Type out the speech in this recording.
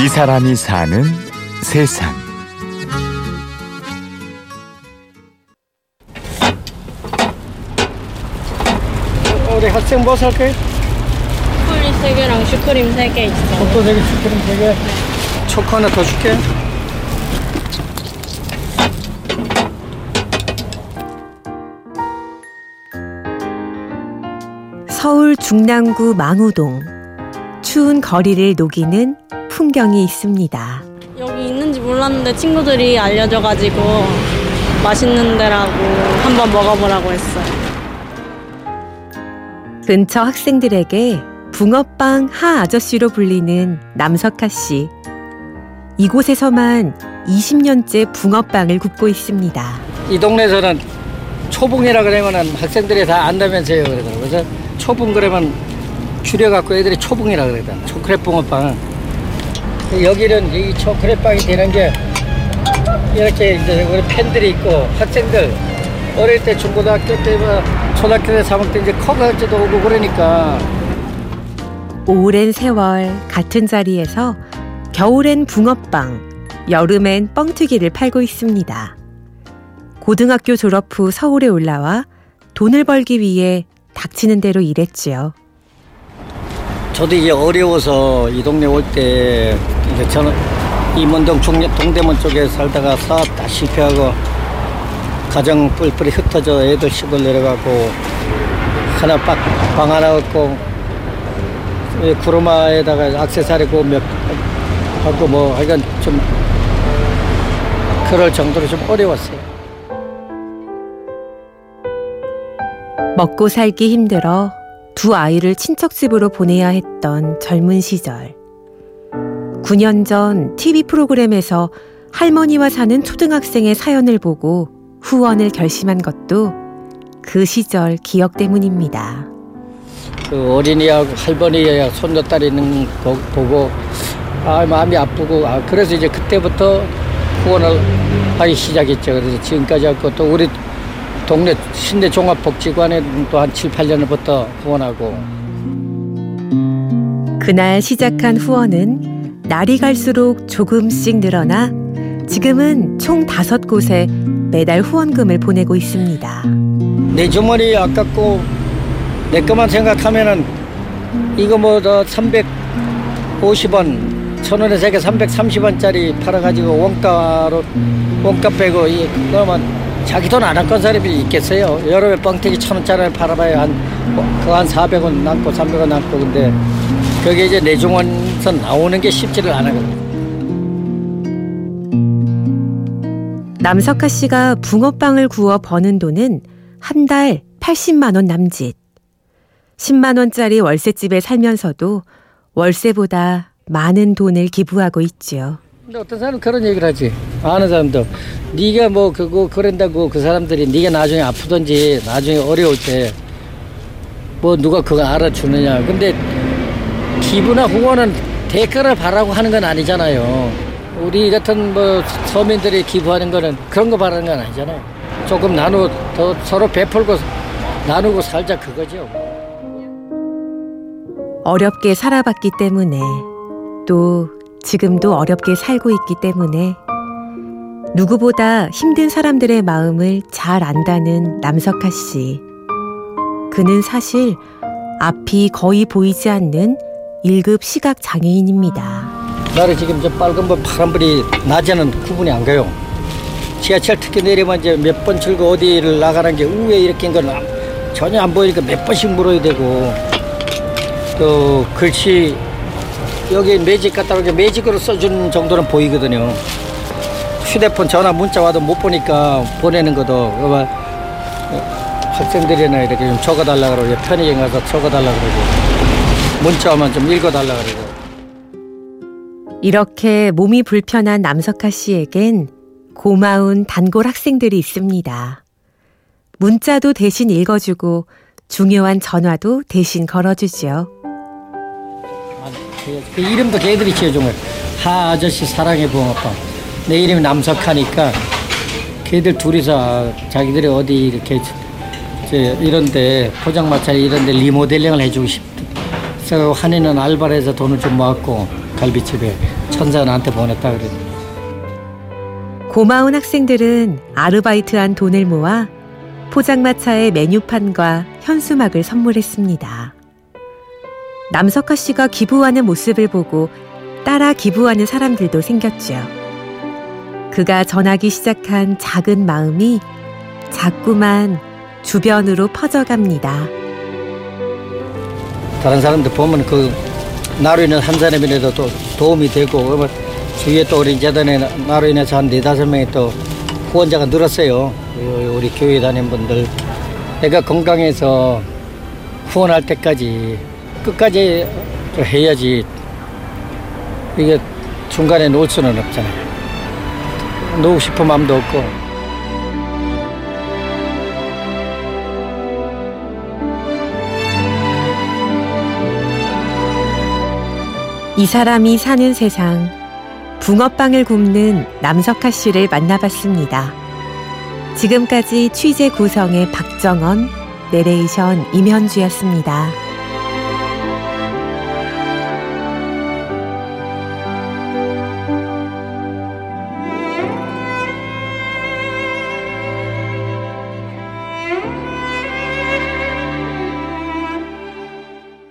이 사람이 사는 세상. 우리 학생 뭐 살게? 초콜릿 3개랑 슈크림 3개 있어. 또 되게 슈크림 되게 초코 하나 더 줄게. 서울 중랑구 망우동. 추운 거리를 녹이는 풍경이 있습니다. 여기 있는지 몰랐는데 친구들이 알려줘가지고 맛있는 데라고 한번 먹어보라고 했어요. 근처 학생들에게 붕어빵 하 아저씨로 불리는 남석하 씨. 이곳에서만 20년째 붕어빵을 굽고 있습니다. 이 동네에서는 초붕이라 그러면은 학생들이 다 안다면서요 그러더라고요. 그래서 초붕 그러면 줄여갖고 애들이 초붕이라 그러거든. 초콜릿 붕어빵. 여기는 이 초콜릿 빵이 되는 게 이렇게 이제 우리 팬들이 있고 학생들 어릴 때 중고등학교 때뭐 초등학교 때 3학년 때 이제 커가지고 오고 그러니까 오랜 세월 같은 자리에서 겨울엔 붕어빵, 여름엔 뻥튀기를 팔고 있습니다. 고등학교 졸업 후 서울에 올라와 돈을 벌기 위해 닥치는 대로 일했지요. 저도 이제 어려워서 이 동네 올 때 이제 저는 이문동 중 동대문 쪽에 살다가 사업 다 실패하고 가정 뿔뿔이 흩어져 애들 시골 내려가고 하나 방, 방 하나 얻고 이 구루마에다가 악세사리 구몇 하고 뭐 하여간 좀 그럴 정도로 좀 어려웠어요. 먹고 살기 힘들어 두 아이를 친척집으로 보내야 했던 젊은 시절. 9년 전 TV 프로그램에서 할머니와 사는 초등학생의 사연을 보고 후원을 결심한 것도 그 시절 기억 때문입니다. 그 어린이하고 할머니야 손녀딸 있는 거 보고 아 마음이 아프고 아 그래서 이제 그때부터 후원을 하기 시작했죠. 그래서 지금까지 하고 또 우리 동네 신대 종합복지관에 또 한 7, 8년부터 후원하고 그날 시작한 후원은 날이 갈수록 조금씩 늘어나 지금은 총 다섯 곳에 매달 후원금을 보내고 있습니다. 내 주머니 아깝고 내 것만 생각하면은 이거 뭐더 350원 천 원에 세개 330원짜리 팔아가지고 원가로 원가 빼고 이 그러면 자기 돈 안 아까운 사람이 있겠어요. 여름에 뻥튀기 천 원짜리를 팔아봐야 한 그거 한 400원 남고 300원 남고 근데 그게 이제 내 주머니에서 나오는 게 쉽지를 않아요. 남석하 씨가 붕어빵을 구워 버는 돈은 한 달 80만 원 남짓. 10만 원짜리 월세집에 살면서도 월세보다 많은 돈을 기부하고 있지요. 근데 어떤 사람은 그런 얘기를 하지. 아는 사람도 네가 뭐 그거 그런다고 그 사람들이 네가 나중에 아프든지 나중에 어려울 때 뭐 누가 그거 알아주느냐. 근데 기부나 후원은 대가를 바라고 하는 건 아니잖아요. 우리 같은 뭐 서민들이 기부하는 거는 그런 거 바라는 건 아니잖아요. 조금 나누 더 서로 베풀고 나누고 살자 그거죠. 어렵게 살아봤기 때문에 또 지금도 어렵게 살고 있기 때문에 누구보다 힘든 사람들의 마음을 잘 안다는 남석하 씨. 그는 사실 앞이 거의 보이지 않는 1급 시각 장애인입니다. 나를 지금 저 빨간불 파란불이 낮에는 구분이 안 가요. 지하철 특히 내리면 이제 몇 번 출고 어디를 나가는 게 우회 이렇게 건 전혀 안 보이니까 몇 번씩 물어야 되고 또 글씨 여기 매직 놓게 매직으로 써주는 정도는 보이거든요. 휴대폰 전화 문자 와도 못 보니까 보내는 것도 학생들이나 이렇게 좀 적어달라 그러고 편의점 가서 적어달라 그러고 문자 오면 좀 읽어달라 그러고 이렇게 몸이 불편한 남석하 씨에겐 고마운 단골 학생들이 있습니다. 문자도 대신 읽어주고 중요한 전화도 대신 걸어주 죠. 그, 그 이름도 걔들이 지어준 거예요. 하 아저씨 사랑의 붕어빵. 내 이름이 남석하니까 걔들 둘이서 자기들이 어디 이렇게 이런데 포장마차 이런데 리모델링을 해주고 싶다. 그래서 한이는 알바를 해서 돈을 좀 모았고 갈비집에 천사 나한테 보냈다 그래. 고마운 학생들은 아르바이트한 돈을 모아 포장마차의 메뉴판과 현수막을 선물했습니다. 남석하 씨가 기부하는 모습을 보고 따라 기부하는 사람들도 생겼죠. 그가 전하기 시작한 작은 마음이 자꾸만 주변으로 퍼져갑니다. 다른 사람들 보면 그 나로 인해서 한 사람이라도 또 도움이 되고 뭐 주위에 또 우리 재단에 나로 인해서 한 네다섯 명이 또 후원자가 늘었어요. 우리 교회 다니는 분들. 내가 건강해서 후원할 때까지 끝까지 해야지 이게 중간에 놓을 수는 없잖아요. 놓고 싶은 마음도 없고. 이 사람이 사는 세상 붕어빵을 굽는 남석하 씨를 만나봤습니다. 지금까지 취재 구성의 박정원, 내레이션 임현주였습니다.